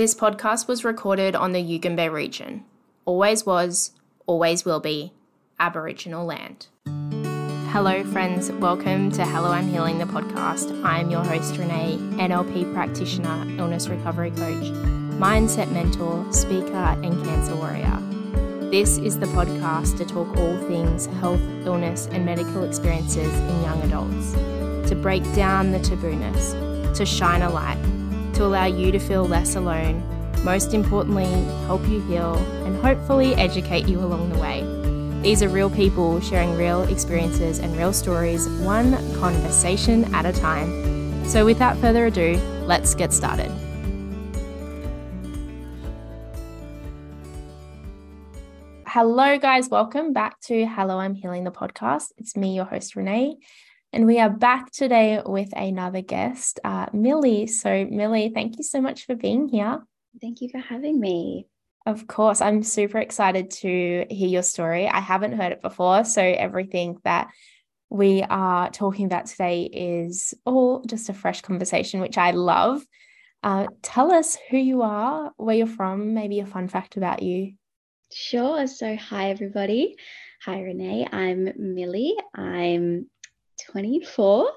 This podcast was recorded on the Yugambeh region. Always was, always will be Aboriginal land. Hello, friends. Welcome to Hello, I'm Healing the podcast. I'm your host, Renee, NLP practitioner, illness recovery coach, mindset mentor, speaker, and cancer warrior. This is the podcast to talk all things health, illness, and medical experiences in young adults, to break down the tabooness, to shine a light, to allow you to feel less alone, most importantly, help you heal, and hopefully educate you along the way. These are real people sharing real experiences and real stories, one conversation at a time. So, without further ado, let's get started. Hello, guys. Welcome back to Hello, I'm Healing the podcast. It's me, your host, Renee. And we are back today with another guest, uh, Milli. So, Milli, thank you so much for being here. Thank you for having me. Of course, I'm super excited to hear your story. I haven't heard it before. So, everything that we are talking about today is all just a fresh conversation, which I love. Uh, tell us who you are, where you're from, maybe a fun fact about you. Sure. So, hi, everybody. Hi, Renee. I'm Milli. I'm 24.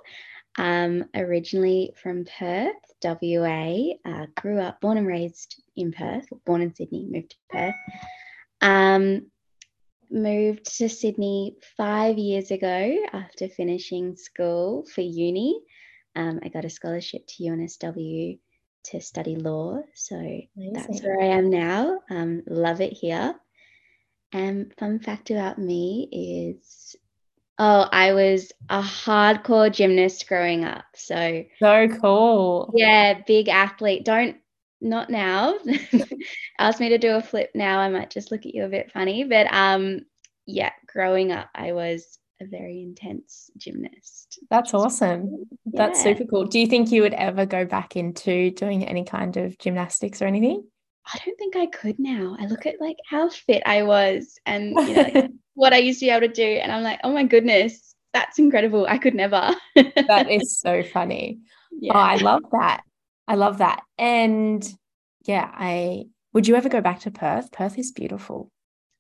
Um, originally from Perth, WA. Uh, grew up, born and raised in Perth, born in Sydney, moved to Perth. Um, moved to Sydney five years ago after finishing school for uni. Um, I got a scholarship to UNSW to study law. So Amazing. that's where I am now. Um, love it here. And fun fact about me is Oh, I was a hardcore gymnast growing up. So so cool. Yeah, big athlete. Don't not now. Ask me to do a flip now. I might just look at you a bit funny. But um, yeah, growing up, I was a very intense gymnast. That's awesome. Yeah. That's super cool. Do you think you would ever go back into doing any kind of gymnastics or anything? I don't think I could now. I look at like how fit I was and you know, like, what I used to be able to do. And I'm like, oh my goodness, that's incredible. I could never. that is so funny. Yeah. Oh, I love that. I love that. And yeah, I would you ever go back to Perth? Perth is beautiful.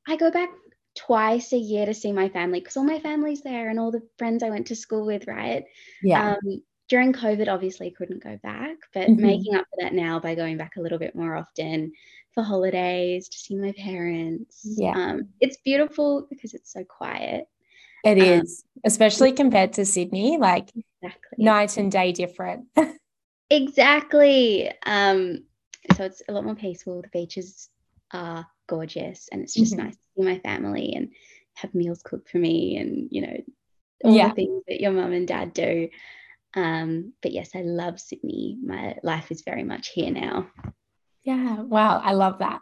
I go back twice a year to see my family because all my family's there and all the friends I went to school with, right? Yeah. Um, during COVID, obviously couldn't go back, but mm-hmm. making up for that now by going back a little bit more often for holidays to see my parents. Yeah. Um, it's beautiful because it's so quiet. It um, is, especially compared to Sydney, like exactly. night and day different. exactly. Um, so it's a lot more peaceful. The beaches are gorgeous and it's just mm-hmm. nice to see my family and have meals cooked for me and, you know, all yeah. the things that your mum and dad do. Um, but yes, I love Sydney. My life is very much here now. Yeah. Wow. I love that.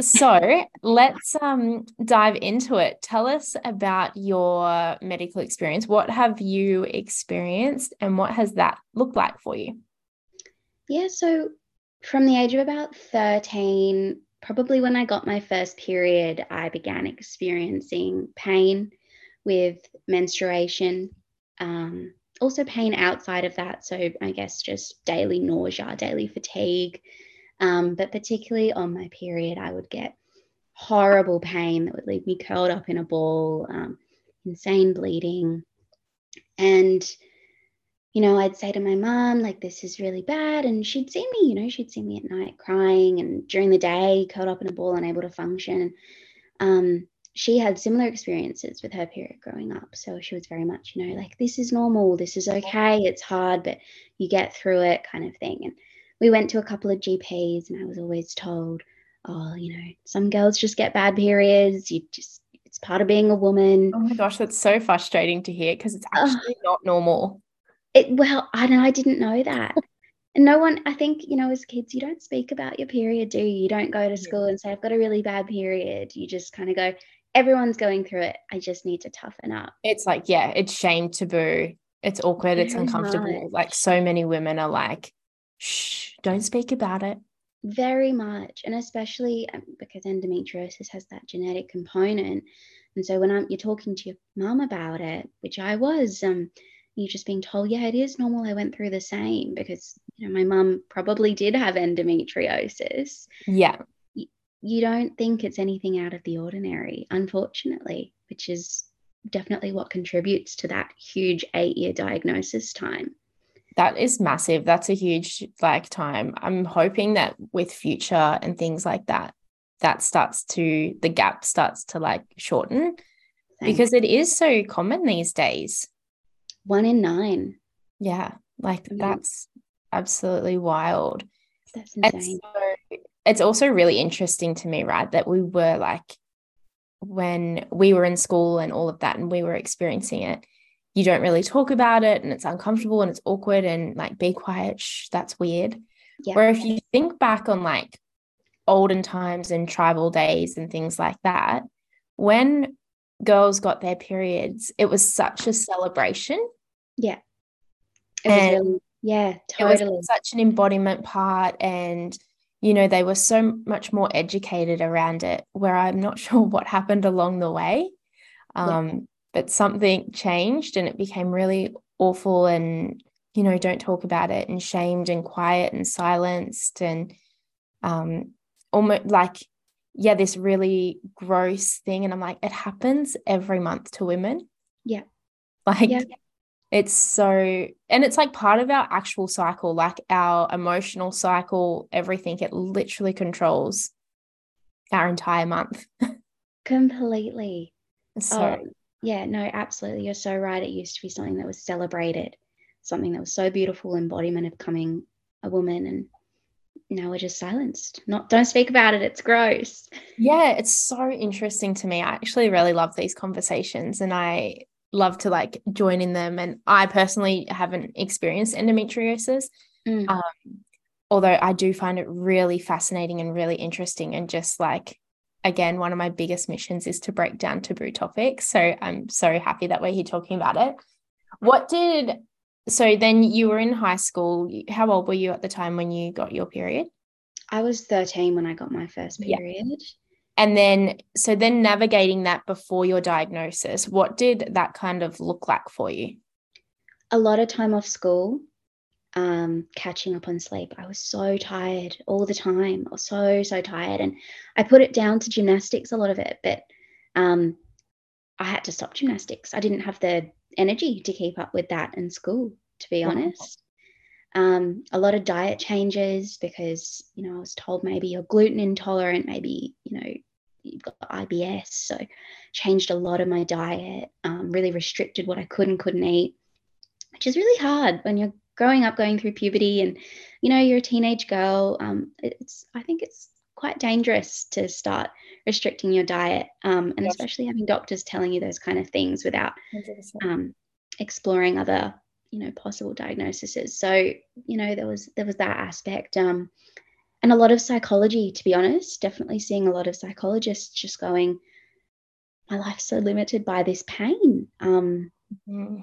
So let's um, dive into it. Tell us about your medical experience. What have you experienced and what has that looked like for you? Yeah. So from the age of about 13, probably when I got my first period, I began experiencing pain with menstruation. Um, also, pain outside of that. So, I guess just daily nausea, daily fatigue, um, but particularly on my period, I would get horrible pain that would leave me curled up in a ball, um, insane bleeding. And, you know, I'd say to my mom, like, this is really bad. And she'd see me, you know, she'd see me at night crying and during the day, curled up in a ball, unable to function. Um, she had similar experiences with her period growing up. So she was very much, you know, like, this is normal, this is okay, it's hard, but you get through it kind of thing. And we went to a couple of GPs and I was always told, oh, you know, some girls just get bad periods. You just, it's part of being a woman. Oh my gosh, that's so frustrating to hear because it's actually uh, not normal. It, well, I know, I didn't know that. and no one, I think, you know, as kids, you don't speak about your period, do you? You don't go to school and say, I've got a really bad period. You just kind of go, everyone's going through it. I just need to toughen up. It's like, yeah, it's shame taboo. It's awkward. Very it's uncomfortable. Much. Like so many women are like, shh, don't speak about it. Very much. And especially um, because endometriosis has that genetic component. And so when I'm, you're talking to your mom about it, which I was, um, you're just being told, yeah, it is normal. I went through the same because, you know, my mum probably did have endometriosis. Yeah. You, don't think it's anything out of the ordinary, unfortunately, which is definitely what contributes to that huge eight year diagnosis time. That is massive. That's a huge like time. I'm hoping that with future and things like that, that starts to the gap starts to like shorten because it is so common these days. One in nine. Yeah, like mm-hmm. that's absolutely wild. That's insane. It's also really interesting to me, right, that we were like when we were in school and all of that and we were experiencing it, you don't really talk about it and it's uncomfortable and it's awkward and like be quiet, shh, that's weird. Yeah. Where if you think back on like olden times and tribal days and things like that, when girls got their periods, it was such a celebration. Yeah. It and really, yeah, totally. It was such an embodiment part. And, you know, they were so much more educated around it, where I'm not sure what happened along the way. Um, yeah. But something changed and it became really awful and, you know, don't talk about it and shamed and quiet and silenced and um, almost like yeah, this really gross thing. And I'm like, it happens every month to women. Yeah. Like yeah. It's so, and it's like part of our actual cycle, like our emotional cycle, everything. It literally controls our entire month. Completely. So, oh, yeah, no, absolutely. You're so right. It used to be something that was celebrated, something that was so beautiful, embodiment of becoming a woman. And now we're just silenced. Not don't speak about it. It's gross. Yeah, it's so interesting to me. I actually really love these conversations and I love to like join in them. And I personally haven't experienced endometriosis. Mm. Um, although I do find it really fascinating and really interesting and just like again, one of my biggest missions is to break down taboo topics. So I'm so happy that we're here talking about it. What did so then you were in high school. How old were you at the time when you got your period? I was 13 when I got my first period. And then, so then navigating that before your diagnosis, what did that kind of look like for you? A lot of time off school, um, catching up on sleep. I was so tired all the time. I was so, so tired. And I put it down to gymnastics, a lot of it, but um, I had to stop gymnastics. I didn't have the energy to keep up with that in school, to be honest. Um, a lot of diet changes because, you know, I was told maybe you're gluten intolerant, maybe, you know, you've got IBS. So changed a lot of my diet, um, really restricted what I could and couldn't eat, which is really hard when you're growing up, going through puberty and, you know, you're a teenage girl. Um, it's, I think it's quite dangerous to start restricting your diet um, and yes. especially having doctors telling you those kind of things without um, exploring other you know possible diagnoses so you know there was there was that aspect um, and a lot of psychology to be honest definitely seeing a lot of psychologists just going my life's so limited by this pain um, mm-hmm.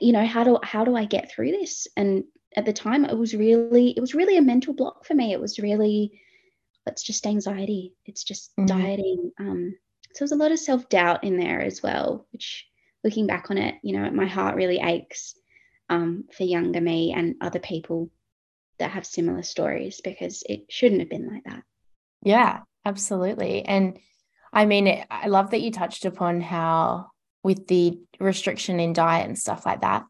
you know how do how do i get through this and at the time it was really it was really a mental block for me it was really it's just anxiety. It's just mm-hmm. dieting. Um, so there's a lot of self doubt in there as well, which looking back on it, you know, my heart really aches um, for younger me and other people that have similar stories because it shouldn't have been like that. Yeah, absolutely. And I mean, I love that you touched upon how, with the restriction in diet and stuff like that,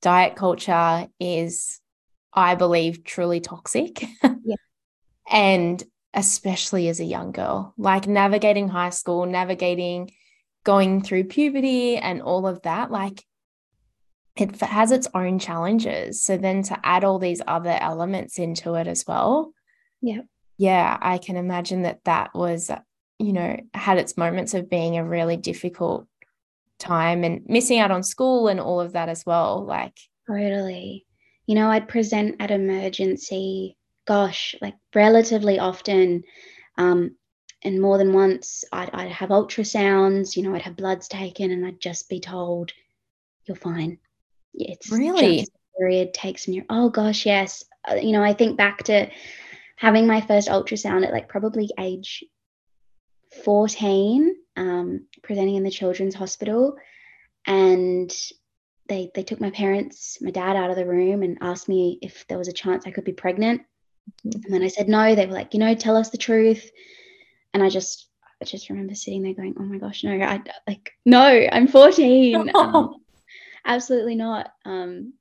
diet culture is, I believe, truly toxic. Yeah. and especially as a young girl, like navigating high school, navigating going through puberty and all of that, like it has its own challenges. So then to add all these other elements into it as well. Yeah. Yeah, I can imagine that that was, you know, had its moments of being a really difficult time and missing out on school and all of that as well. Like, totally. You know, I'd present at emergency gosh, like relatively often, um, and more than once, I'd, I'd have ultrasounds, you know, I'd have bloods taken and I'd just be told, you're fine. It's really period takes year. Oh gosh, yes. Uh, you know, I think back to having my first ultrasound at like probably age 14, um, presenting in the children's hospital. And they they took my parents, my dad out of the room and asked me if there was a chance I could be pregnant. Mm-hmm. And then I said no. They were like, you know, tell us the truth. And I just I just remember sitting there going, oh my gosh, no, I like no, I'm 14. um, absolutely not. Um,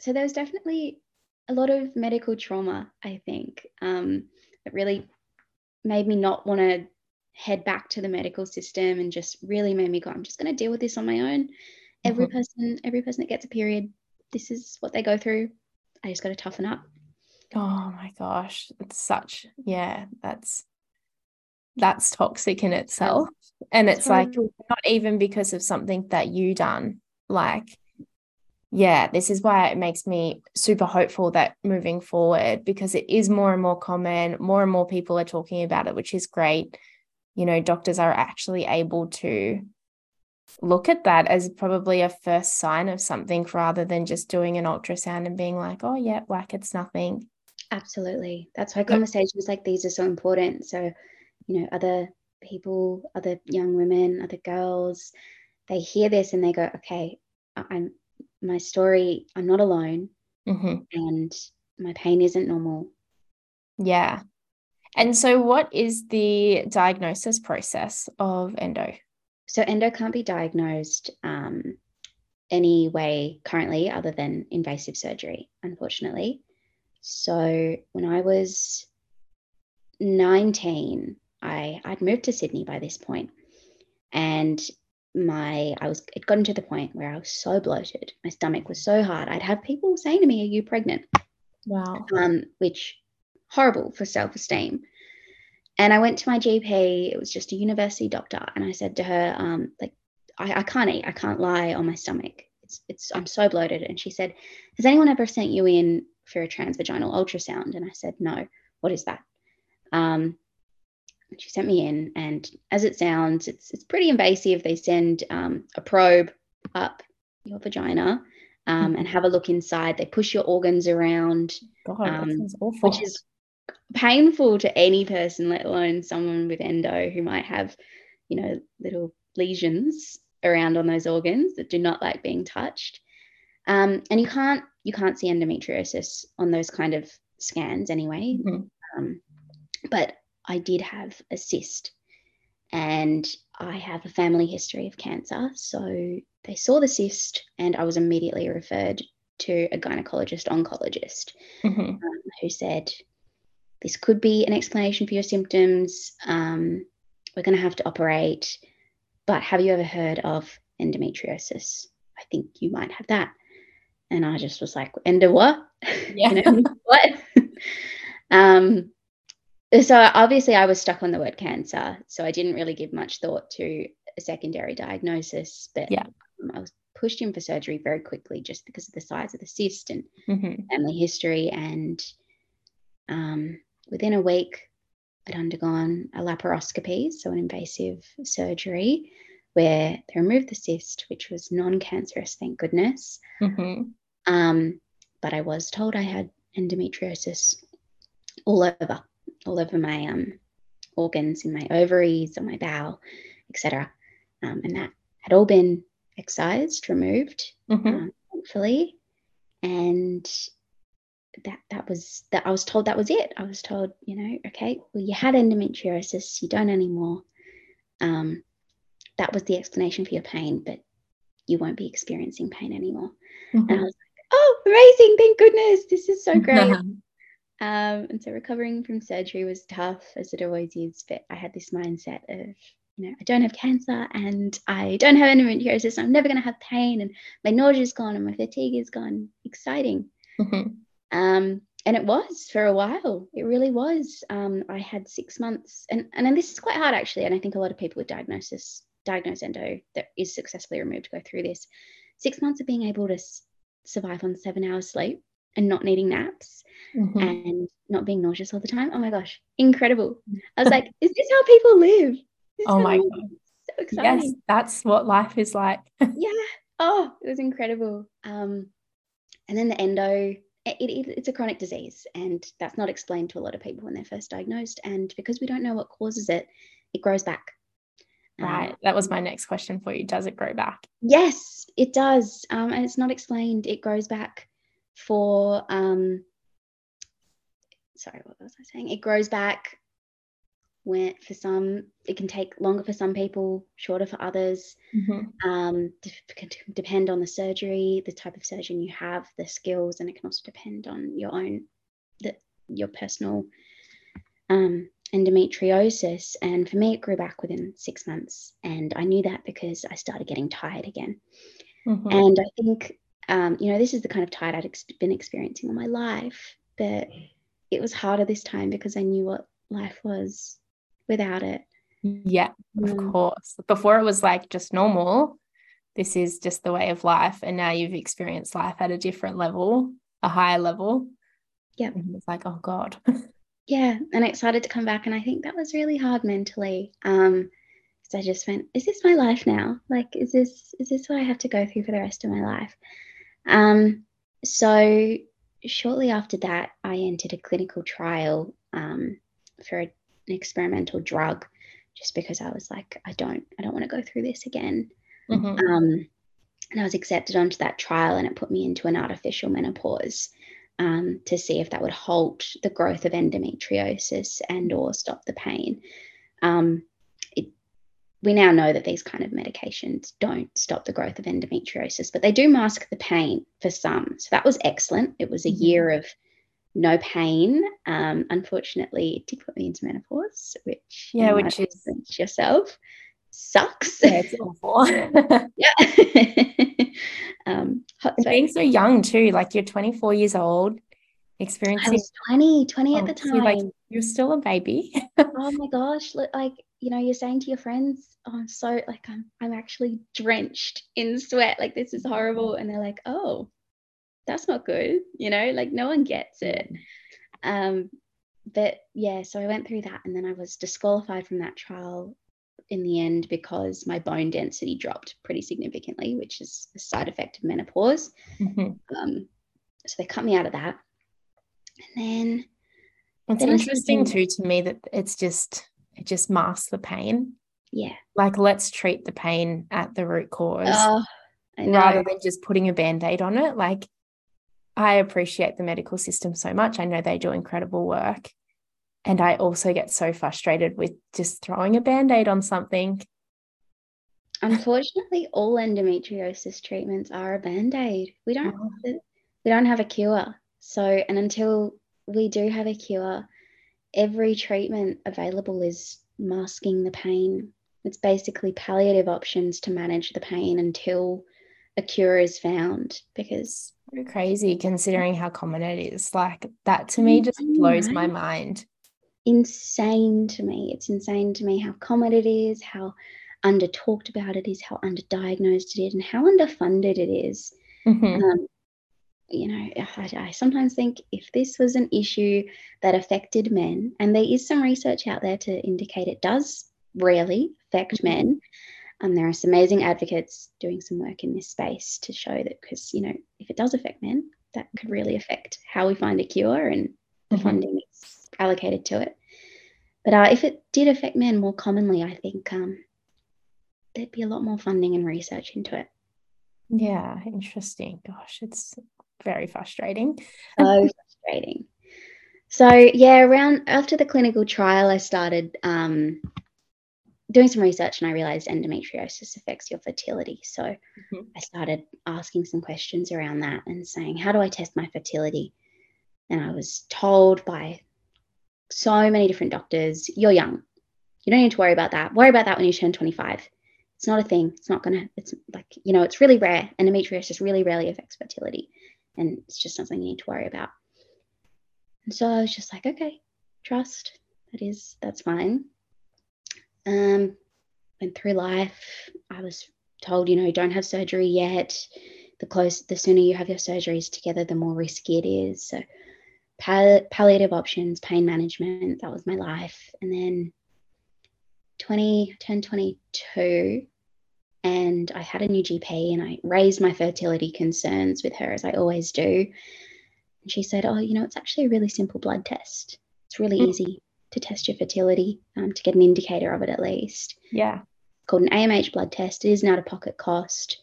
so there was definitely a lot of medical trauma, I think, um, that really made me not want to head back to the medical system and just really made me go, I'm just going to deal with this on my own. Every mm-hmm. person, every person that gets a period, this is what they go through. I just got to toughen up. Oh my gosh, it's such yeah, that's that's toxic in itself. And it's, it's like not even because of something that you done. Like, yeah, this is why it makes me super hopeful that moving forward, because it is more and more common, more and more people are talking about it, which is great. You know, doctors are actually able to look at that as probably a first sign of something rather than just doing an ultrasound and being like, oh, yeah, like it's nothing. Absolutely. That's why conversations like these are so important. So, you know, other people, other young women, other girls, they hear this and they go, okay, I'm my story, I'm not alone. Mm-hmm. And my pain isn't normal. Yeah. And so, what is the diagnosis process of endo? So, endo can't be diagnosed um, any way currently other than invasive surgery, unfortunately. So, when I was 19, I, I'd moved to Sydney by this point, and my I was it got to the point where I was so bloated, my stomach was so hard. I'd have people saying to me, "Are you pregnant?" Wow. Um, which horrible for self esteem. And I went to my GP. It was just a university doctor, and I said to her, um, like, I, I can't eat. I can't lie on my stomach. It's it's I'm so bloated. And she said, Has anyone ever sent you in for a transvaginal ultrasound? And I said, No. What is that? Um, she sent me in, and as it sounds, it's it's pretty invasive. They send um, a probe up your vagina um, and have a look inside. They push your organs around, God, um, which is painful to any person, let alone someone with endo who might have, you know, little lesions around on those organs that do not like being touched. Um, and you can't you can't see endometriosis on those kind of scans anyway. Mm-hmm. Um, but I did have a cyst and I have a family history of cancer. So they saw the cyst and I was immediately referred to a gynecologist oncologist mm-hmm. um, who said, This could be an explanation for your symptoms. Um, we're going to have to operate. But have you ever heard of endometriosis? I think you might have that. And I just was like, endo what? Yeah. you know, what? um, so obviously I was stuck on the word cancer, so I didn't really give much thought to a secondary diagnosis. But yeah, um, I was pushed in for surgery very quickly just because of the size of the cyst and mm-hmm. family history. And um, within a week, I'd undergone a laparoscopy, so an invasive surgery where they removed the cyst, which was non-cancerous, thank goodness. Mm-hmm. Um, but I was told I had endometriosis all over all over my um, organs in my ovaries, or my bowel, etc. Um, and that had all been excised, removed, mm-hmm. um, thankfully. And that that was that I was told that was it. I was told, you know, okay, well, you had endometriosis, you don't anymore. Um, that was the explanation for your pain, but you won't be experiencing pain anymore. Mm-hmm. And I was like, oh, amazing, thank goodness, this is so great. Um, and so recovering from surgery was tough, as it always is. But I had this mindset of, you know, I don't have cancer and I don't have endometriosis. I'm never going to have pain, and my nausea is gone and my fatigue is gone. Exciting. Mm-hmm. Um, and it was for a while. It really was. Um, I had six months, and and this is quite hard actually. And I think a lot of people with diagnosis, diagnosed endo that is successfully removed go through this. Six months of being able to s- survive on seven hours sleep and not needing naps mm-hmm. and not being nauseous all the time. Oh my gosh, incredible. I was like, is this how people live? Oh my God. So exciting. Yes, that's what life is like. yeah. Oh, it was incredible. Um, and then the endo, it, it, it's a chronic disease, and that's not explained to a lot of people when they're first diagnosed. And because we don't know what causes it, it grows back. Right. That was my next question for you. Does it grow back? Yes, it does. Um, and it's not explained. It grows back for, um, sorry, what was I saying? It grows back when for some, it can take longer for some people, shorter for others. Mm-hmm. Um, can depend on the surgery, the type of surgeon you have, the skills, and it can also depend on your own, the, your personal um, endometriosis. And for me, it grew back within six months. And I knew that because I started getting tired again. Mm-hmm. And I think, um, you know, this is the kind of tide I'd ex- been experiencing all my life. But it was harder this time because I knew what life was without it. Yeah, of Mm. course. Before it was like just normal. This is just the way of life. And now you've experienced life at a different level, a higher level. Yeah. And it's like, oh God. Yeah. And it started to come back. And I think that was really hard mentally. Um, because I just went, is this my life now? Like, is this is this what I have to go through for the rest of my life? Um, so shortly after that, I entered a clinical trial um, for a, an experimental drug, just because I was like, I don't, I don't want to go through this again. Mhm. Um, and I was accepted onto that trial, and it put me into an artificial menopause um, to see if that would halt the growth of endometriosis and or stop the pain. Um, we now know that these kind of medications don't stop the growth of endometriosis, but they do mask the pain for some. So that was excellent. It was a Mhm. year of no pain. Um, unfortunately, it did put me into menopause, which Yeah, which is- yourself sucks. Yeah, it's awful. yeah. um, hot And space. being so young too, like you're 24 years old, I experiencing was 20, 20 at oh, the so like time. you're still a baby. oh my gosh. Like, you know, you're saying to your friends, oh, I'm so like I'm I'm actually drenched in sweat. Like this is horrible. And they're like, oh, that's not good. You know, like no one gets it. Um, but yeah, so I went through that and then I was disqualified from that trial in the end because my bone density dropped pretty significantly, which is a side effect of menopause. Mhm. Um, so they cut me out of that. And then It's Then I started interesting too to me that it's just just masks the pain. yeah. Like let's treat the pain at the root cause Oh, rather than just putting a band-aid on it. Like I appreciate the medical system so much. I know they do incredible work. And I also get so frustrated with just throwing a band-aid on something. Unfortunately, all endometriosis treatments are a band-aid. We don't Oh. we don't have a cure. So, and until we do have a cure, every treatment available is masking the pain. It's basically palliative options to manage the pain until a cure is found because So crazy considering how common it is. Like that to me just blows my mind. insane to me. It's insane to me how common it is, how under talked about it is, how underdiagnosed it is, and how underfunded it is. Mhm. Um, you know, I, I sometimes think if this was an issue that affected men, and there is some research out there to indicate it does rarely affect Mhm. men. Um, there are some amazing advocates doing some work in this space to show that because you know if it does affect men, that could really affect how we find a cure and the Mhm. funding that's allocated to it. But uh, if it did affect men more commonly, I think um, there'd be a lot more funding and research into it. Yeah, interesting. Gosh, it's very frustrating. so frustrating. So yeah, around after the clinical trial, I started um, doing some research and I realized endometriosis affects your fertility. So Mhm. I started asking some questions around that and saying, how do I test my fertility? And I was told by so many different doctors, you're young. You don't need to worry about that. Worry about that when you turn 25. It's not a thing. It's not going to, it's like, you know, it's really rare. Endometriosis really rarely affects fertility. And it's just not something you need to worry about. And so I was just like, okay, trust. That is, that's fine. Um, went through life. I was told, you know, don't have surgery yet. The close, the sooner you have your surgeries together, the more risky it is. So pal- palliative options, pain management, that was my life. And then 20, turned 22 and I had a new GP and I raised my fertility concerns with her as I always do. And she said, Oh, you know, it's actually a really simple blood test. It's really Mm. easy to test your fertility, um, to get an indicator of it at least. Yeah. called an AMH blood test. It is not a pocket cost.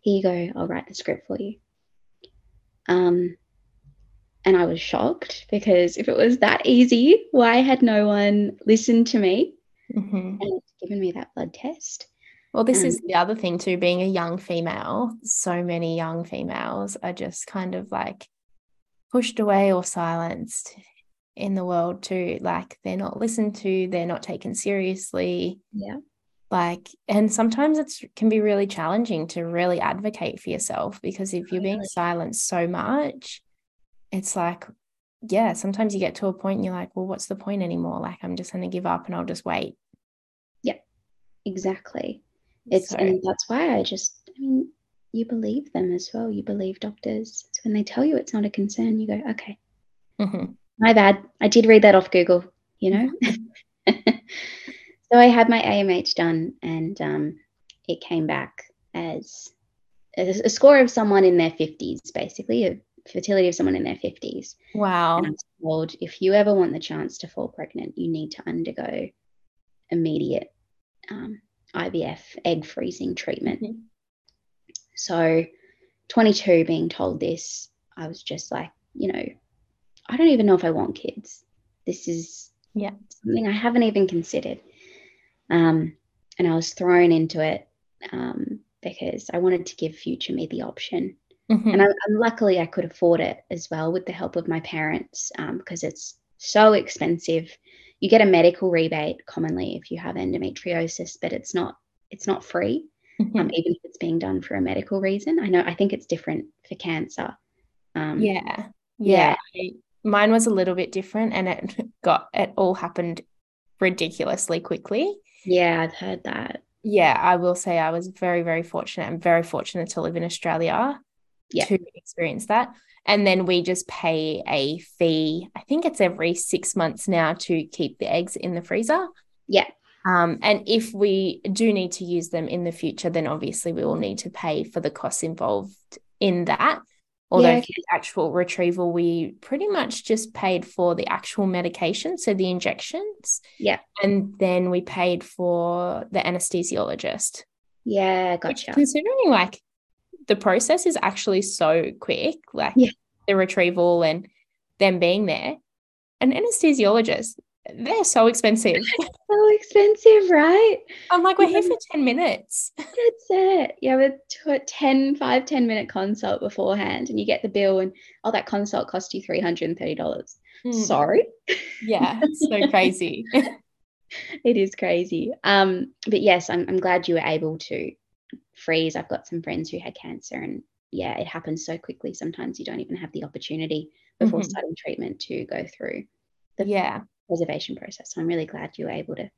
Here you go. I'll write the script for you. Um, and I was shocked because if it was that easy, why had no one listened to me Mhm. and given me that blood test? Well, this is mm. the other thing too, being a young female, so many young females are just kind of like pushed away or silenced in the world too. Like they're not listened to, they're not taken seriously. Yeah. Like, and sometimes it can be really challenging to really advocate for yourself because if you're being silenced so much, it's like, yeah, sometimes you get to a point and you're like, well, what's the point anymore? Like, I'm just going to give up and I'll just wait. Yeah, exactly. It's So- and that's why I just I mean, you believe them as well. You believe doctors. So when they tell you it's not a concern, you go, okay, Mhm. my bad. I did read that off Google, you know? so I had my AMH done and um, it came back as a, a score of someone in their 50s, basically, a fertility of someone in their 50s. Wow. And I was told if you ever want the chance to fall pregnant, you need to undergo immediate um, IVF egg freezing treatment. Mhm. So, 22 being told this, I was just like, you know, I don't even know if I want kids. This is Yeah. something I haven't even considered. Um, and I was thrown into it um, because I wanted to give future me the option Mhm. and I, and luckily I could afford it as well with the help of my parents um, because it's so expensive. You get a medical rebate commonly if you have endometriosis, but it's not it's not free, Mhm. um, even if it's being done for a medical reason. I know I think it's different for cancer. Um, Yeah. Yeah. Yeah. Mine was a little bit different and it got, it all happened ridiculously quickly. yeah, I've heard that. Yeah. I will say I was very, very fortunate. I'm very fortunate to live in Australia Yeah. to experience that. And then we just pay a fee. I think it's every six months now to keep the eggs in the freezer. Yeah. Um, and if we do need to use them in the future, then obviously we will need to pay for the costs involved in that. Although Yeah, for the actual retrieval, we pretty much just paid for the actual medication, so the injections. Yeah. And then we paid for the anesthesiologist. Yeah, Which gotcha. considering like the process is actually so quick, like Yeah. the retrieval and them being there, an anesthesiologist, they're so expensive. So expensive, right? I'm like, we're here for 10 minutes. That's it. You have a t- 10, 5, 10 minute consult beforehand and you get the bill and oh, that consult cost you $330. Mm, Sorry. Yeah, it's so crazy. it is crazy. Um, but yes, I'm, I'm glad you were able to freeze. I've got some friends who had cancer, and yeah, it happens so quickly. Sometimes you don't even have the opportunity before Mhm. starting treatment to go through the yeah. preservation process. So I'm really glad you were able to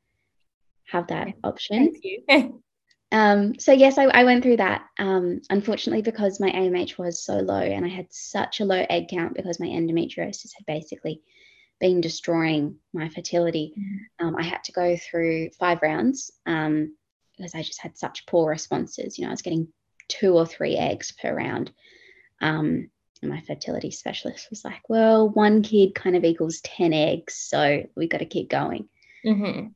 have that option. Thank you. Um, so yes, I, I went through that. Um, unfortunately, because my AMH was so low and I had such a low egg count because my endometriosis had basically been destroying my fertility, um, I had to go through five rounds um, because I just had such poor responses. You know, I was getting two or three eggs per round. Um, and my fertility specialist was like, well, one kid kind of equals 10 eggs. So we've got to keep going. Mhm.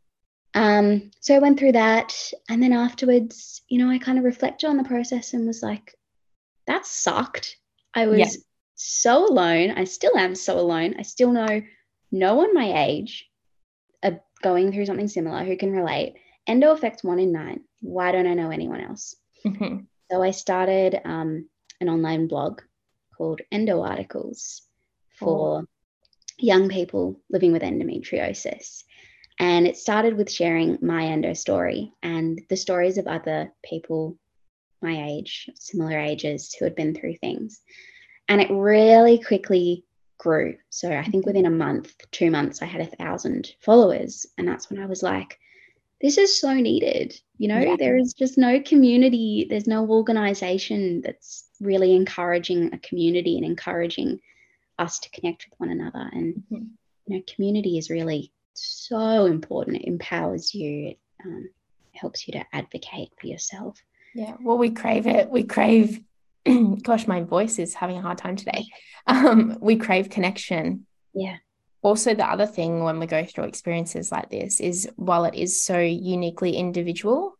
Um, so I went through that. And then afterwards, you know, I kind of reflected on the process and was like, that sucked. I was Yeah. so alone. I still am so alone. I still know no one my age are going through something similar who can relate. Endo affects one in nine. Why don't I know anyone else? Mhm. So I started um, an online blog called Endo Articles for young people living with endometriosis. And it started with sharing my endo story and the stories of other people my age, similar ages, who had been through things. And it really quickly grew. So I think within a month, two months, I had a thousand followers. And that's when I was like, this is so needed. You know, Yeah. there is just no community, there's no organization that's really encouraging a community and encouraging us to connect with one another. And, Mhm. you know, community is really so important. It empowers you, it um, helps you to advocate for yourself. Yeah, well, we crave it. We crave, gosh, my voice is having a hard time today. Um, we crave connection. Yeah. Also, the other thing when we go through experiences like this is while it is so uniquely individual,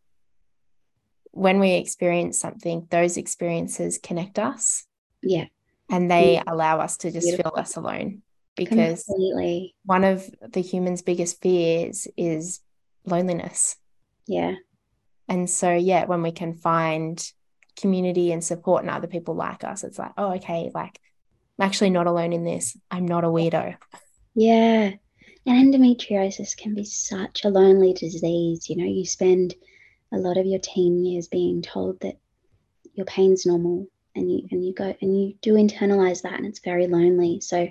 when we experience something, those experiences connect us. Yeah. And they yeah. allow us to just Beautiful. feel less alone because Completely. one of the human's biggest fears is loneliness. Yeah. And so, yeah, when we can find community and support and other people like us, it's like, oh, okay, like I'm actually not alone in this. I'm not a weirdo. Yeah. And endometriosis can be such a lonely disease. You know, you spend a lot of your teen years being told that your pain's normal and you and you go and you do internalize that and it's very lonely. So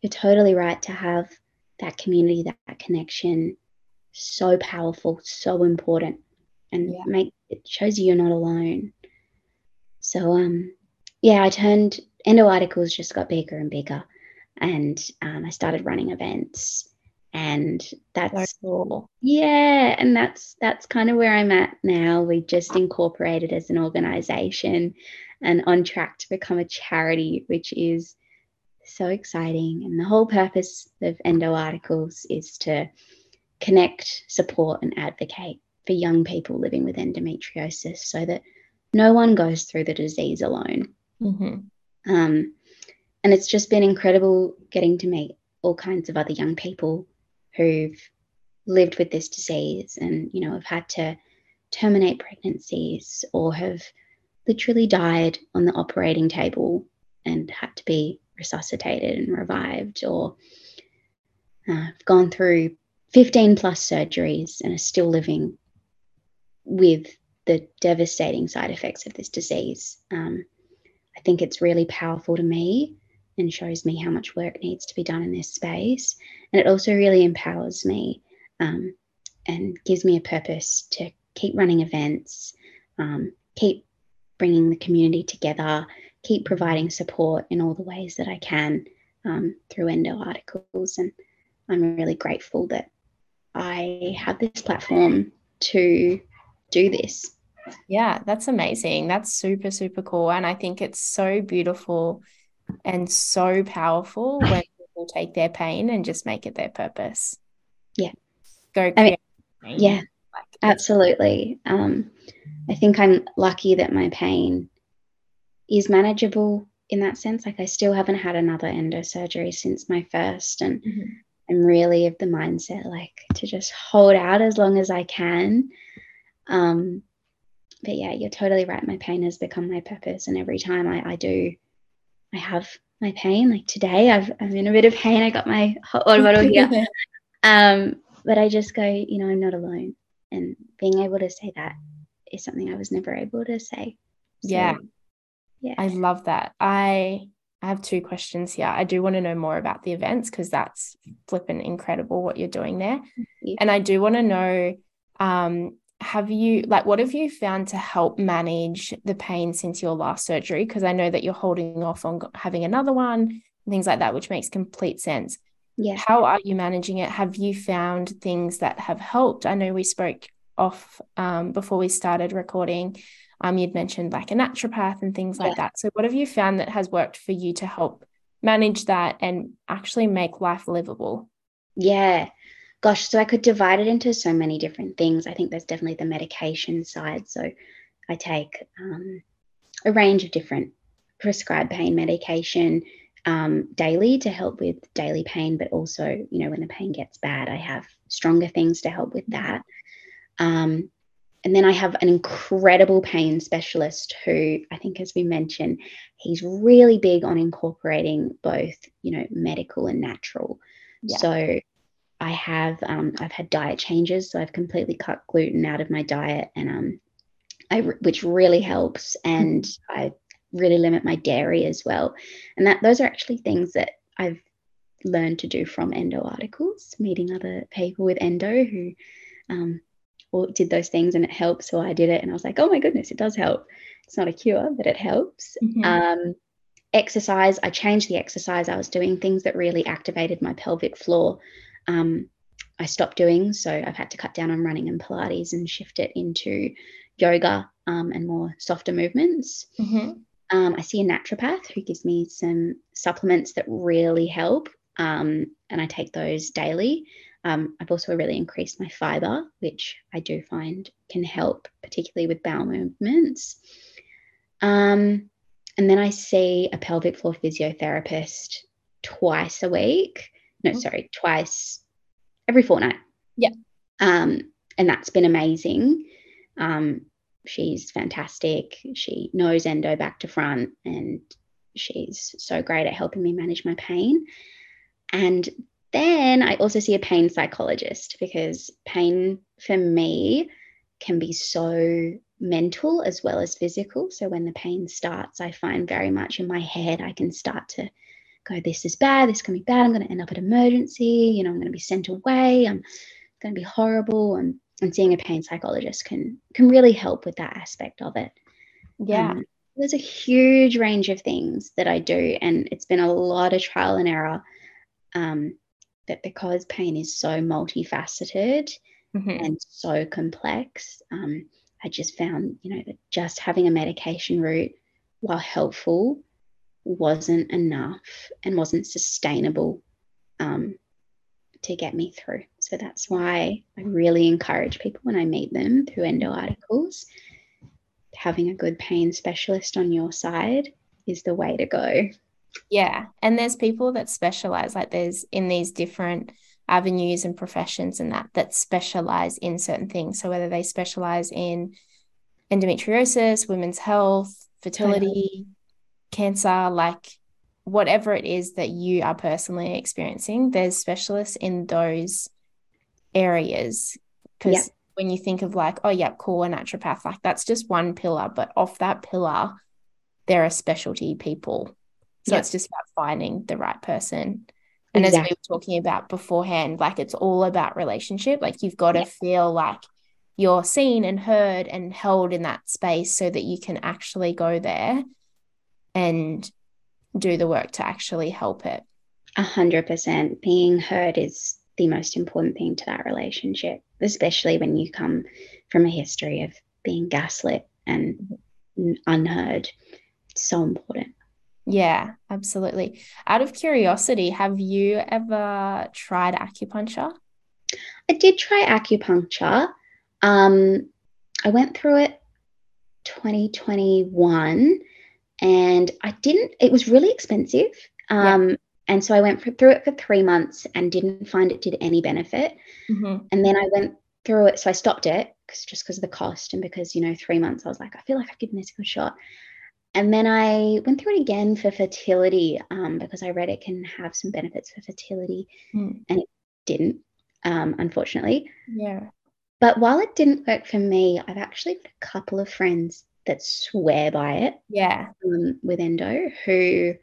you're totally right to have that community, that, that connection, so powerful, so important, and yeah. make it shows you you're not alone. So um, yeah, I turned endo articles just got bigger and bigger, and um, I started running events, and that's cool. yeah, and that's that's kind of where I'm at now. We just incorporated as an organization, and on track to become a charity, which is so exciting. And the whole purpose of Endo Articles is to connect, support, and advocate for young people living with endometriosis so that no one goes through the disease alone. Mm-hmm. Um, and it's just been incredible getting to meet all kinds of other young people who've lived with this disease and, you know, have had to terminate pregnancies or have literally died on the operating table and had to be resuscitated and revived or uh, gone through 15 plus surgeries and are still living with the devastating side effects of this disease. Um, I think it's really powerful to me and shows me how much work needs to be done in this space. And it also really empowers me um, and gives me a purpose to keep running events, um, keep bringing the community together, keep providing support in all the ways that I can um, through endo articles. And I'm really grateful that I have this platform to do this. Yeah, that's amazing. That's super, super cool. And I think it's so beautiful and so powerful when people take their pain and just make it their purpose. Yeah. Go I mean, yeah, like, absolutely. Um, I think I'm lucky that my pain is manageable in that sense. Like I still haven't had another endo surgery since my first, and mm-hmm. I'm really of the mindset like to just hold out as long as I can. Um, but yeah, you're totally right. My pain has become my purpose, and every time I, I do, I have my pain. Like today, I've I'm in a bit of pain. I got my hot water bottle here, um, but I just go, you know, I'm not alone, and being able to say that is something I was never able to say. So, yeah, yeah. I love that. I i have two questions here. I do want to know more about the events because that's flipping incredible what you're doing there. And i do want to know um have you like what have you found to help manage the pain since your last surgery because i know that you're holding off on having another one and things like that which makes complete sense yeah how are you managing it have you found things that have helped i know we spoke off um, before we started recording um, you'd mentioned like a naturopath and things like yeah. that. So, what have you found that has worked for you to help manage that and actually make life livable? Yeah. Gosh, so I could divide it into so many different things. I think there's definitely the medication side. So, I take um, a range of different prescribed pain medication um, daily to help with daily pain, but also, you know, when the pain gets bad, I have stronger things to help with that. Um, and then I have an incredible pain specialist who I think, as we mentioned, he's really big on incorporating both, you know, medical and natural. Yeah. So I have um, I've had diet changes, so I've completely cut gluten out of my diet, and um, I which really helps, and I really limit my dairy as well, and that those are actually things that I've learned to do from endo articles, meeting other people with endo who um, or did those things and it helped. So I did it and I was like, oh my goodness, it does help. It's not a cure, but it helps. Mm-hmm. Um, exercise, I changed the exercise I was doing, things that really activated my pelvic floor. Um, I stopped doing. So I've had to cut down on running and Pilates and shift it into yoga um, and more softer movements. Mm-hmm. Um, I see a naturopath who gives me some supplements that really help. Um, and I take those daily. Um, I've also really increased my fiber, which I do find can help, particularly with bowel movements. Um, and then I see a pelvic floor physiotherapist twice a week. No, mm-hmm. sorry, twice every fortnight. Yeah. Um, and that's been amazing. Um, she's fantastic. She knows endo back to front, and she's so great at helping me manage my pain. And then I also see a pain psychologist because pain for me can be so mental as well as physical. So when the pain starts, I find very much in my head, I can start to go, This is bad, this can be bad, I'm going to end up at emergency, you know, I'm going to be sent away, I'm going to be horrible. And, and seeing a pain psychologist can can really help with that aspect of it. Yeah. Um, there's a huge range of things that I do, and it's been a lot of trial and error. Um, but because pain is so multifaceted mm-hmm. and so complex, um, I just found, you know, that just having a medication route, while helpful, wasn't enough and wasn't sustainable um, to get me through. So that's why I really encourage people when I meet them through endo articles, having a good pain specialist on your side is the way to go. Yeah. And there's people that specialize, like there's in these different avenues and professions and that that specialize in certain things. So whether they specialize in endometriosis, women's health, fertility. Cancer, like whatever it is that you are personally experiencing, there's specialists in those areas. Because yeah. when you think of like, oh yeah, cool, a naturopath, like that's just one pillar, but off that pillar, there are specialty people. So yeah. it's just about finding the right person. And exactly. as we were talking about beforehand, like it's all about relationship. Like you've got to feel like you're seen and heard and held in that space so that you can actually go there and do the work to actually help it. A hundred percent. Being heard is the most important thing to that relationship, especially when you come from a history of being gaslit and unheard. It's so important. Yeah, absolutely. Out of curiosity, have you ever tried acupuncture? I did try acupuncture. Um, I went through it 2021 and I didn't, it was really expensive. Um, yeah. And so I went for, through it for three months and didn't find it did any benefit. Mm-hmm. And then I went through it. So I stopped it cause, just because of the cost and because, you know, three months, I was like, I feel like I've given this a good shot. And then I went through it again for fertility um, because I read it can have some benefits for fertility, mm. and it didn't, um, unfortunately. Yeah. But while it didn't work for me, I've actually got a couple of friends that swear by it. Yeah. Um, with endo, who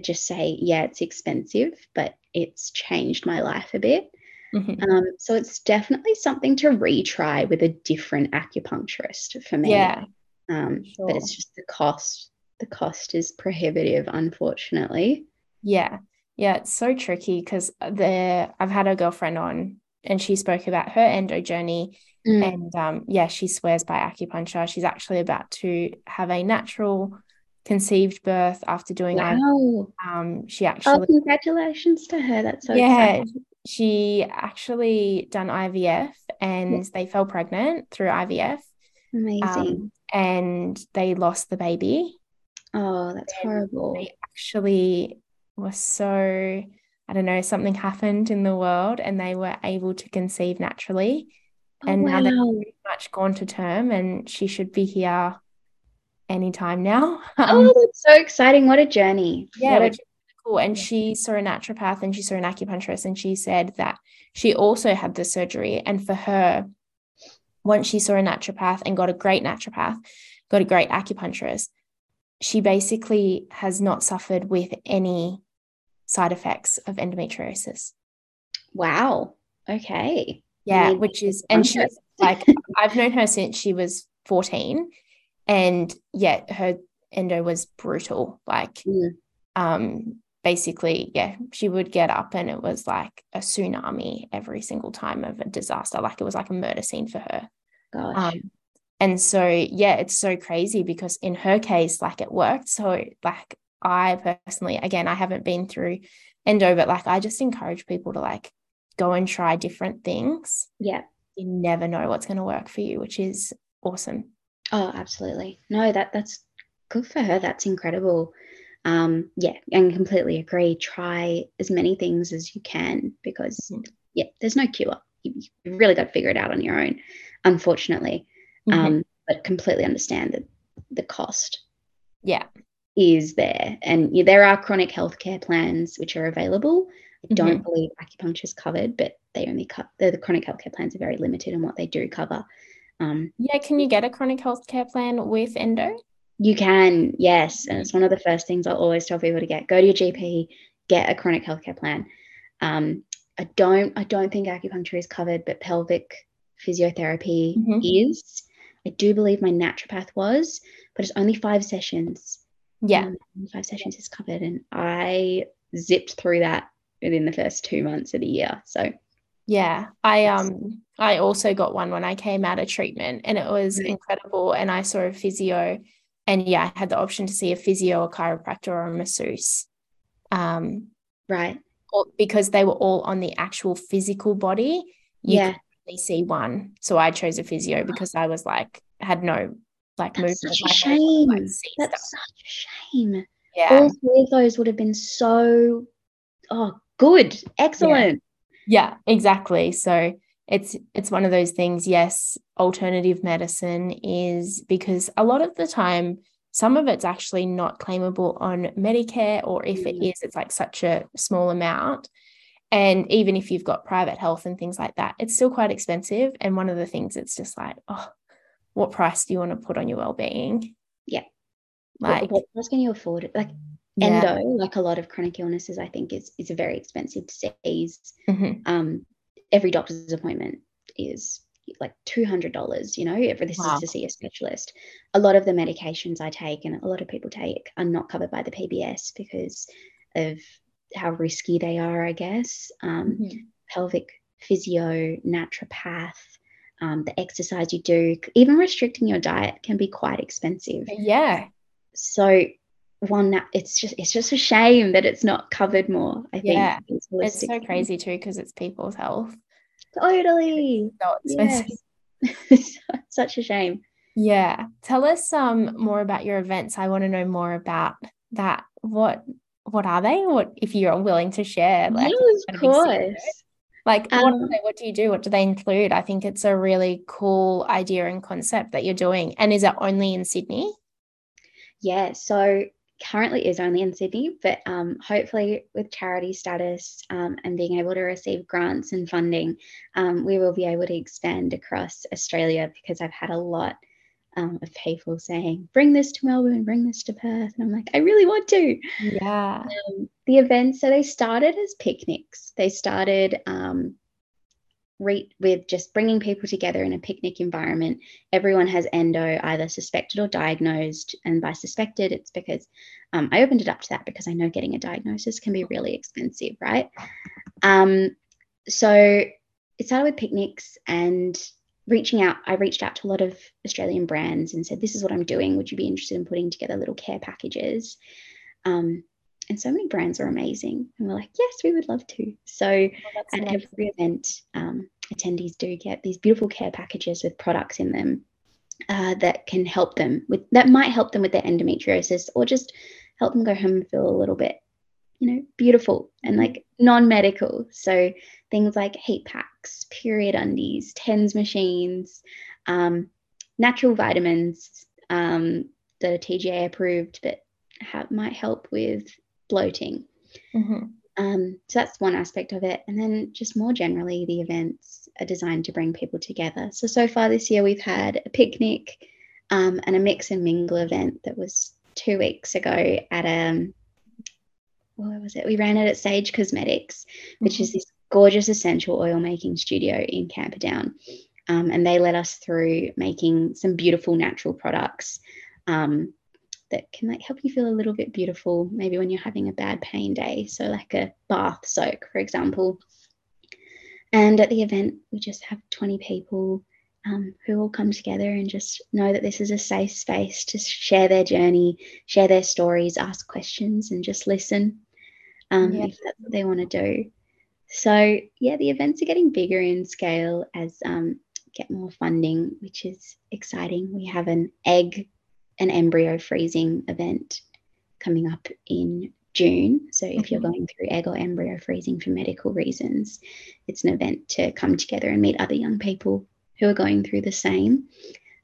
just say, yeah, it's expensive, but it's changed my life a bit. Mm-hmm. Um, so it's definitely something to retry with a different acupuncturist for me. Yeah. Um, sure. But it's just the cost the cost is prohibitive, unfortunately. Yeah. Yeah, it's so tricky because the I've had a girlfriend on and she spoke about her endo journey. Mm. And um, yeah, she swears by acupuncture. She's actually about to have a natural conceived birth after doing wow. Um, she oh, actually Oh, congratulations to her. That's so yeah, exciting. she actually done IVF and they fell pregnant through IVF. Amazing. Um, and they lost the baby. Oh, that's and horrible. They actually were so, I don't know, something happened in the world and they were able to conceive naturally. Oh, and wow. now they're pretty much gone to term and she should be here anytime now. Oh, that's so exciting. What a journey. Yeah, which is cool. And she saw a naturopath and she saw an acupuncturist and she said that she also had the surgery. And for her, once she saw a naturopath and got a great naturopath, got a great acupuncturist, she basically has not suffered with any side effects of endometriosis. Wow. Okay. Yeah, which is, and she's like, I've known her since she was 14. And yet her endo was brutal. Like, mm. um, basically, yeah, she would get up and it was like a tsunami every single time of a disaster. Like, it was like a murder scene for her. Gosh. Um, and so yeah it's so crazy because in her case like it worked so like i personally again i haven't been through endo but like i just encourage people to like go and try different things. Yeah. You never know what's going to work for you, which is awesome. Oh, absolutely. No, that that's good for her. That's incredible. Um, yeah, and completely agree. Try as many things as you can because mm-hmm. yeah, there's no cure. You, have really got to figure it out on your own, unfortunately. Mm-hmm. Um, but completely understand that the cost. Yeah. Is there. And yeah, there are chronic healthcare plans which are available. I don't mm-hmm. believe acupuncture is covered, but they only cut the chronic healthcare plans are very limited in what they do cover. Um, yeah, can you get a chronic healthcare plan with endo? You can, yes. And it's one of the first things I'll always tell people to get. Go to your GP, get a chronic healthcare plan. Um, I don't I don't think acupuncture is covered, but pelvic physiotherapy mm-hmm. is. I do believe my naturopath was, but it's only five sessions. Yeah. Um, five sessions is covered. And I zipped through that within the first two months of the year. So yeah, I um I also got one when I came out of treatment and it was incredible. And I saw a physio and yeah, I had the option to see a physio, a chiropractor, or a masseuse. Um, right. or, Because they were all on the actual physical body. yeah. only see one. So I chose a physio because I was like, had no like That's movement. Such a shame. Like, That's stuff. such a shame. Yeah. All three of those would have been so oh good. Excellent. Yeah, yeah exactly. So it's it's one of those things yes alternative medicine is because a lot of the time some of it's actually not claimable on medicare or if it mm. is it's like such a small amount and even if you've got private health and things like that it's still quite expensive and one of the things it's just like oh what price do you want to put on your well-being yeah like what, what price can you afford it like yeah. endo like a lot of chronic illnesses i think is is a very expensive disease mm-hmm. um every doctor's appointment is like $200 you know if this wow. is to see a specialist a lot of the medications i take and a lot of people take are not covered by the pbs because of how risky they are i guess um, mm-hmm. pelvic physio naturopath um, the exercise you do even restricting your diet can be quite expensive. Yeah. So one that it's just it's just a shame that it's not covered more i think. Yeah. It's so crazy too because it's people's health. Totally. So expensive. Yes. such a shame. Yeah. Tell us um more about your events. I want to know more about that. What what are they? What if you're willing to share like of course like um, what, they, what do you do what do they include i think it's a really cool idea and concept that you're doing and is it only in sydney yeah so currently is only in Sydney, but um, hopefully with charity status um, and being able to receive grants and funding, um, we will be able to expand across Australia because I've had a lot um, of people saying, bring this to Melbourne, bring this to Perth. And I'm like, I really want to. Yeah. The events, so they started as picnics. They started um, re- with just bringing people together in a picnic environment. Everyone has endo, either suspected or diagnosed. And by suspected, it's because um, I opened it up to that because I know getting a diagnosis can be really expensive, right? Um, so it started with picnics and reaching out. I reached out to a lot of Australian brands and said, This is what I'm doing. Would you be interested in putting together little care packages? Um, and so many brands are amazing. And we're like, yes, we would love to. So at every event, um, attendees do get these beautiful care packages with products in them uh, that can help them with that might help them with their endometriosis or just help them go home and feel a little bit, you know, beautiful and like non-medical. So things like heat packs, period undies, TENS machines, um, natural vitamins um, that are TGA approved, but might help with bloating. Mm-hmm. Um, so that's one aspect of it. And then just more generally, the events are designed to bring people together. So, so far this year, we've had a picnic um, and a mix and mingle event that was two weeks ago at a, where was it? We ran it at Sage Cosmetics, which mm-hmm. is this gorgeous essential oil making studio in Camperdown. Um, and they led us through making some beautiful natural products um, that can like help you feel a little bit beautiful maybe when you're having a bad pain day so like a bath soak for example and at the event we just have 20 people um, who all come together and just know that this is a safe space to share their journey share their stories ask questions and just listen um, yeah. if that's what they want to do So yeah, the events are getting bigger in scale as um, get more funding, which is exciting. We have an egg and embryo freezing event coming up in June. So if you're mm-hmm. going through egg or embryo freezing for medical reasons, it's an event to come together and meet other young people who are going through the same,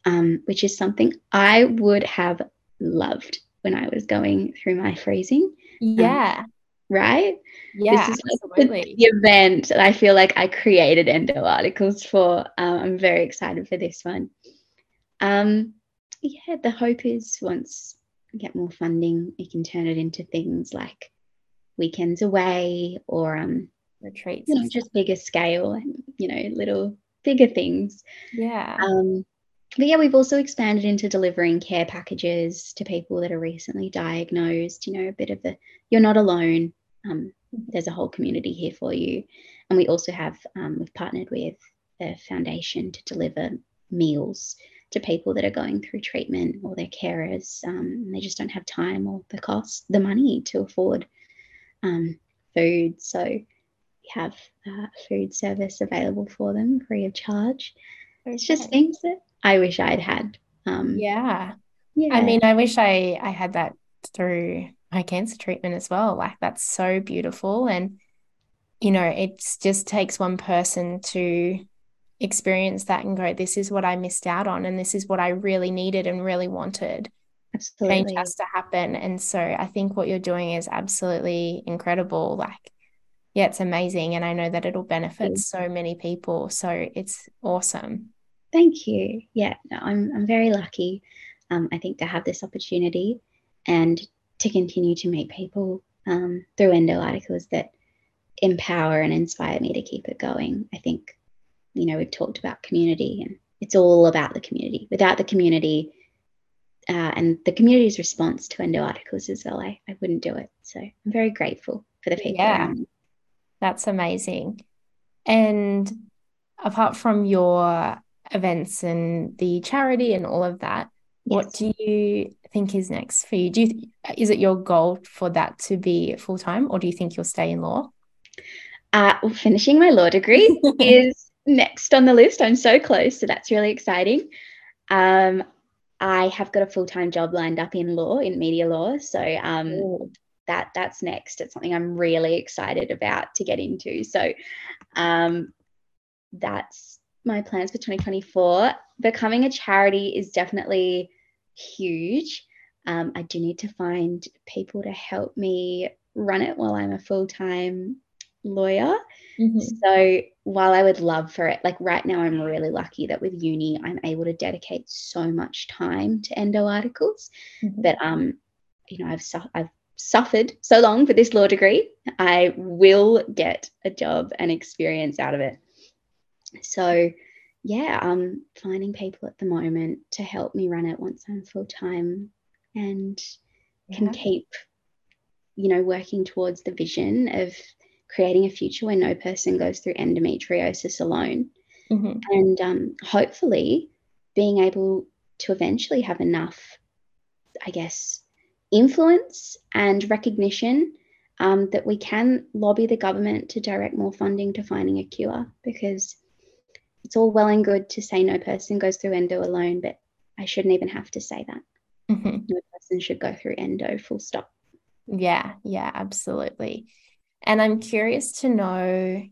um, which is something I would have loved when I was going through my freezing. Um, yeah. Um, right? Yeah, this is absolutely. the event that I feel like I created endo articles for. Um, I'm very excited for this one. Um, yeah, the hope is once we get more funding, we can turn it into things like weekends away or um, retreats, you know, just bigger scale, you know, little bigger things. Yeah. Um, but yeah, we've also expanded into delivering care packages to people that are recently diagnosed. You know, a bit of the you're not alone. Um, there's a whole community here for you. And we also have um, we've partnered with a foundation to deliver meals to people that are going through treatment or their carers. Um, they just don't have time or the cost, the money to afford um, food. So we have uh, food service available for them free of charge. Okay. It's just things that I wish I'd had. Um, yeah. Yeah. I mean, I wish I I had that through my cancer treatment as well. Like that's so beautiful and you know, it just takes one person to experience that and go, this is what I missed out on and this is what I really needed and really wanted. Absolutely. Change has to happen. And so I think what you're doing is absolutely incredible. Like, yeah, it's amazing. And I know that it'll benefit so many people. So it's awesome. Thank you. Yeah, no, I'm I'm very lucky. Um, I think to have this opportunity and to continue to meet people um, through endo articles that empower and inspire me to keep it going. I think, you know, we've talked about community and it's all about the community. Without the community uh, and the community's response to endo articles as well, I, I wouldn't do it. So I'm very grateful for the people. Yeah, that's amazing. And apart from your events and the charity and all of that. Yes. What do you think is next for you? Do you is it your goal for that to be full time, or do you think you'll stay in law? Uh, well, finishing my law degree is next on the list. I'm so close, so that's really exciting. Um, I have got a full time job lined up in law, in media law, so um, that that's next. It's something I'm really excited about to get into. So um, that's my plans for 2024. Becoming a charity is definitely huge. Um, I do need to find people to help me run it while I'm a full time lawyer. Mm-hmm. So while I would love for it, like right now, I'm really lucky that with uni, I'm able to dedicate so much time to endo articles. Mm-hmm. But um, you know, I've su- I've suffered so long for this law degree. I will get a job and experience out of it. So, yeah, I'm finding people at the moment to help me run it once I'm full time and yeah. can keep, you know, working towards the vision of creating a future where no person goes through endometriosis alone. Mm-hmm. And um, hopefully being able to eventually have enough, I guess, influence and recognition um, that we can lobby the government to direct more funding to finding a cure because it's all well and good to say no person goes through endo alone, but I shouldn't even have to say that. Mm-hmm. No person should go through endo, full stop. Yeah, yeah, absolutely. And I'm curious to know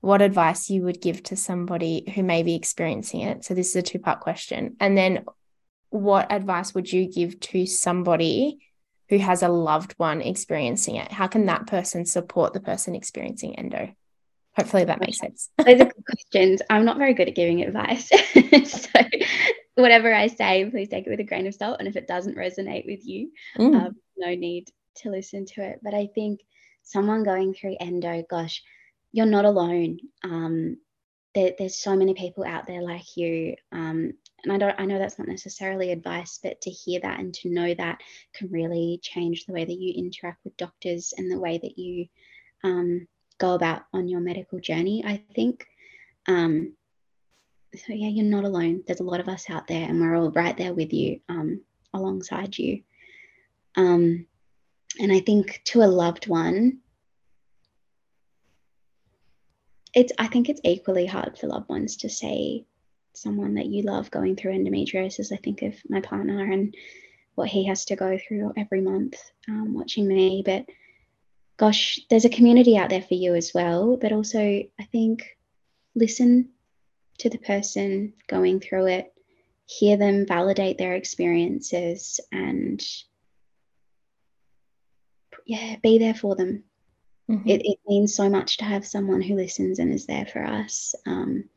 what advice you would give to somebody who may be experiencing it. So, this is a two part question. And then, what advice would you give to somebody who has a loved one experiencing it? How can that person support the person experiencing endo? Hopefully that makes sense. Those are good questions. I'm not very good at giving advice. so whatever I say, please take it with a grain of salt. And if it doesn't resonate with you, mm. um, no need to listen to it. But I think someone going through endo, gosh, you're not alone. Um, there, there's so many people out there like you. Um, and I don't I know that's not necessarily advice, but to hear that and to know that can really change the way that you interact with doctors and the way that you um, go about on your medical journey, I think. Um, so, yeah, you're not alone. There's a lot of us out there, and we're all right there with you, um, alongside you. Um, and I think to a loved one, it's I think it's equally hard for loved ones to see someone that you love going through endometriosis. I think of my partner and what he has to go through every month um, watching me. But gosh, there's a community out there for you as well. But also, I think listen to the person going through it, hear them validate their experiences, and yeah, be there for them. Mm-hmm. It, it, means so much to have someone who listens and is there for us. Um,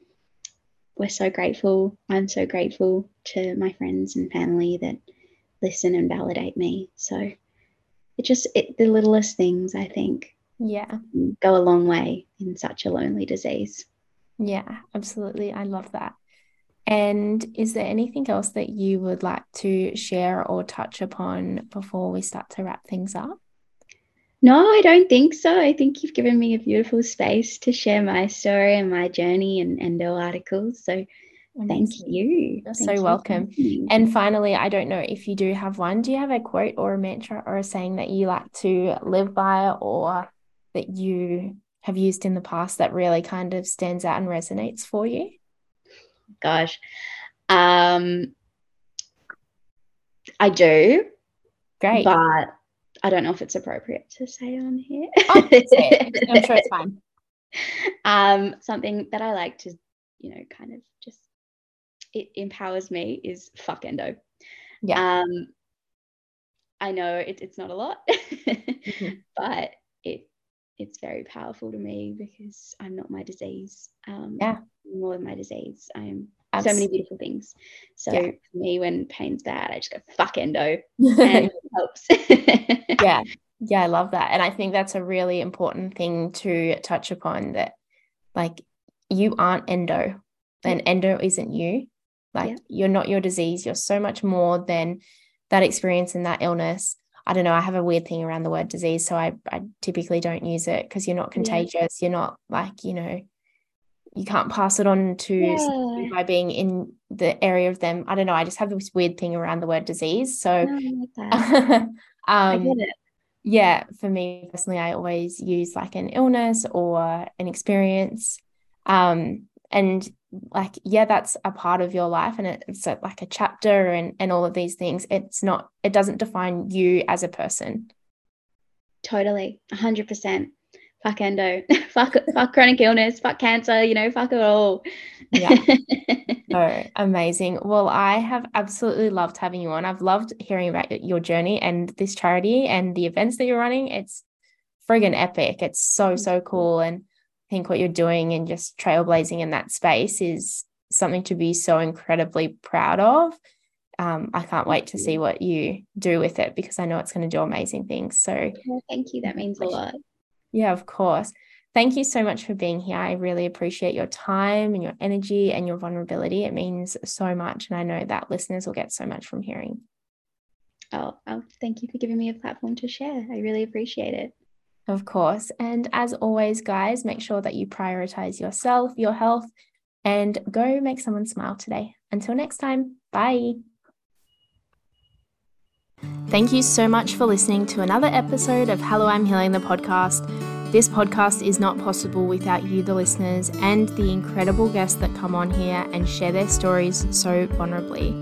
we're so grateful. I'm so grateful to my friends and family that listen and validate me. So it just it, the littlest things I think yeah go a long way in such a lonely disease. Yeah, absolutely. I love that. And is there anything else that you would like to share or touch upon before we start to wrap things up? No, I don't think so. I think you've given me a beautiful space to share my story and my journey and and endo articles. So thank you. You're thank so you. welcome. And finally, I don't know if you do have one. Do you have a quote or a mantra or a saying that you like to live by or that you have used in the past that really kind of stands out and resonates for you? Gosh. Um I do. Great. But I don't know if it's appropriate to say on here. Oh, I'm sure it's fine. Um, something that I like to, you know, kind of just it empowers me is fuck endo. Yeah. Um, I know it, it's not a lot, mm-hmm. but it it's very powerful to me because I'm not my disease. Um, yeah. More than my disease. I'm Absolutely. so many beautiful things. So yeah. for me, when pain's bad, I just go fuck endo, and helps. yeah, yeah, I love that, and I think that's a really important thing to touch upon. That like you aren't endo, and yeah. endo isn't you. Like yeah. you're not your disease. You're so much more than that experience and that illness. I don't know. I have a weird thing around the word disease, so I, I typically don't use it because you're not contagious. You're not like you know you can't pass it on to yeah. by being in the area of them. I don't know. I just have this weird thing around the word disease. So, like um, yeah, for me personally, I always use like an illness or an experience. Um, and like, yeah, that's a part of your life and it, it's like a chapter and, and all of these things. It's not, it doesn't define you as a person. Totally. A hundred percent fuck endo, fuck fuck chronic illness, fuck cancer, you know, fuck it all. yeah. Oh, amazing. Well, I have absolutely loved having you on. I've loved hearing about your journey and this charity and the events that you're running. It's friggin' epic. It's so, so cool. And I think what you're doing and just trailblazing in that space is something to be so incredibly proud of. Um, I can't wait to see what you do with it because I know it's going to do amazing things. So, thank you. That means a lot. Yeah, of course. Thank you so much for being here. I really appreciate your time and your energy and your vulnerability. It means so much. And I know that listeners will get so much from hearing. Oh, oh, thank you for giving me a platform to share. I really appreciate it. Of course. And as always, guys, make sure that you prioritize yourself, your health, and go make someone smile today. Until next time, bye. Thank you so much for listening to another episode of Hello, I'm Healing the podcast. This podcast is not possible without you, the listeners, and the incredible guests that come on here and share their stories so vulnerably.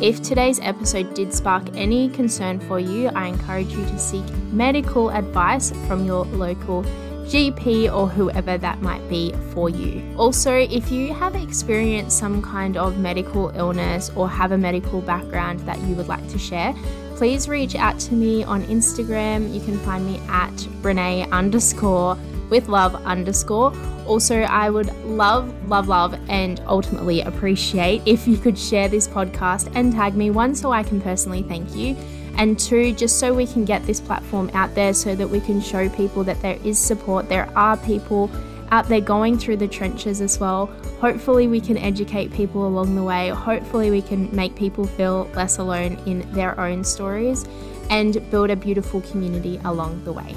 If today's episode did spark any concern for you, I encourage you to seek medical advice from your local GP or whoever that might be for you. Also, if you have experienced some kind of medical illness or have a medical background that you would like to share, please reach out to me on Instagram. You can find me at Brene underscore with love underscore. Also, I would love, love, love, and ultimately appreciate if you could share this podcast and tag me one so I can personally thank you. And two, just so we can get this platform out there so that we can show people that there is support, there are people out there going through the trenches as well. Hopefully, we can educate people along the way. Hopefully, we can make people feel less alone in their own stories and build a beautiful community along the way.